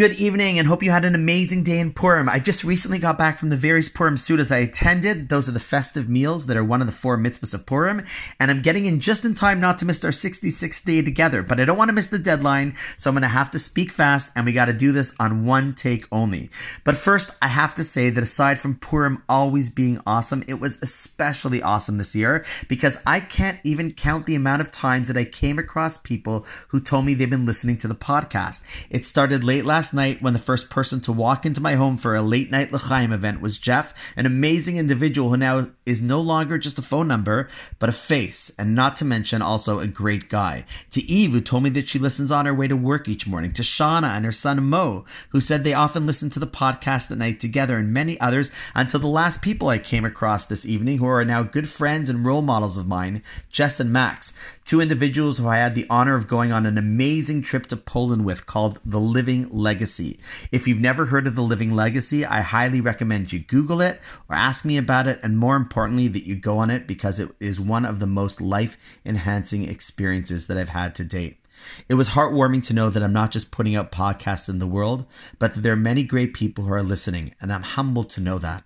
Good evening and hope you had an amazing day in Purim. I just recently got back from the various Purim Sudas I attended. Those are the festive meals that are one of the four mitzvahs of Purim. And I'm getting in just in time not to miss our 66th day together, but I don't want to miss the deadline. So I'm going to have to speak fast and we got to do this on one take only. But first, I have to say that aside from Purim always being awesome, it was especially awesome this year because I can't even count the amount of times that I came across people who told me they've been listening to the podcast. It started late last last night when the first person to walk into my home for a late night L'chaim event was Jeff, an amazing individual who now is no longer just a phone number, but a face, and not to mention also a great guy. To Eve, who told me that she listens on her way to work each morning. To Shauna and her son Mo, who said they often listen to the podcast at night together, and many others, until the last people I came across this evening who are now good friends and role models of mine, Jess and Max. Two individuals who I had the honor of going on an amazing trip to Poland with called The Living Legacy. If you've never heard of The Living Legacy, I highly recommend you Google it or ask me about it, and more importantly, that you go on it because it is one of the most life enhancing experiences that I've had to date. It was heartwarming to know that I'm not just putting out podcasts in the world, but that there are many great people who are listening, and I'm humbled to know that.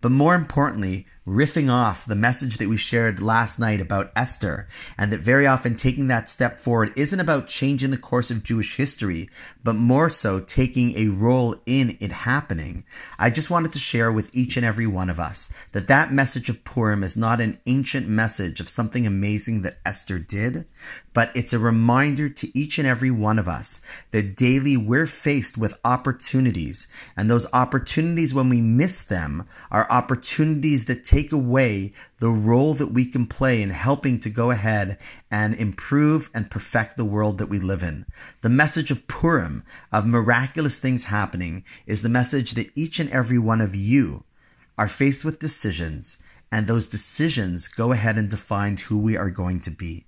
But more importantly, riffing off the message that we shared last night about Esther, and that very often taking that step forward isn't about changing the course of Jewish history, but more so taking a role in it happening. I just wanted to share with each and every one of us that that message of Purim is not an ancient message of something amazing that Esther did, but it's a reminder to each and every one of us that daily we're faced with opportunities, and those opportunities, when we miss them, are opportunities that take take away the role that we can play in helping to go ahead and improve and perfect the world that we live in. The message of Purim, of miraculous things happening, is the message that each and every one of you are faced with decisions, and those decisions go ahead and define who we are going to be.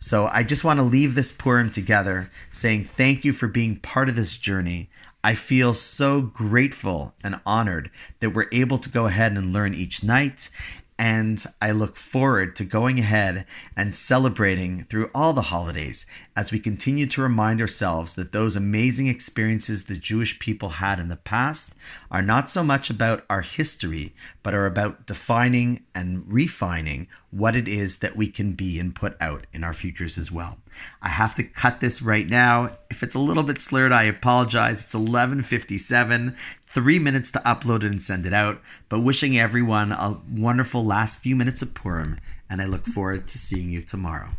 So I just want to leave this Purim together saying thank you for being part of this journey. I feel so grateful and honored that we're able to go ahead and learn each night. And I look forward to going ahead and celebrating through all the holidays as we continue to remind ourselves that those amazing experiences the Jewish people had in the past are not so much about our history, but are about defining and refining what it is that we can be and put out in our futures as well. I have to cut this right now. If it's a little bit slurred, I apologize. It's 11:57 three minutes to upload it and send it out. But wishing everyone a wonderful last few minutes of Purim, and I look forward to seeing you tomorrow.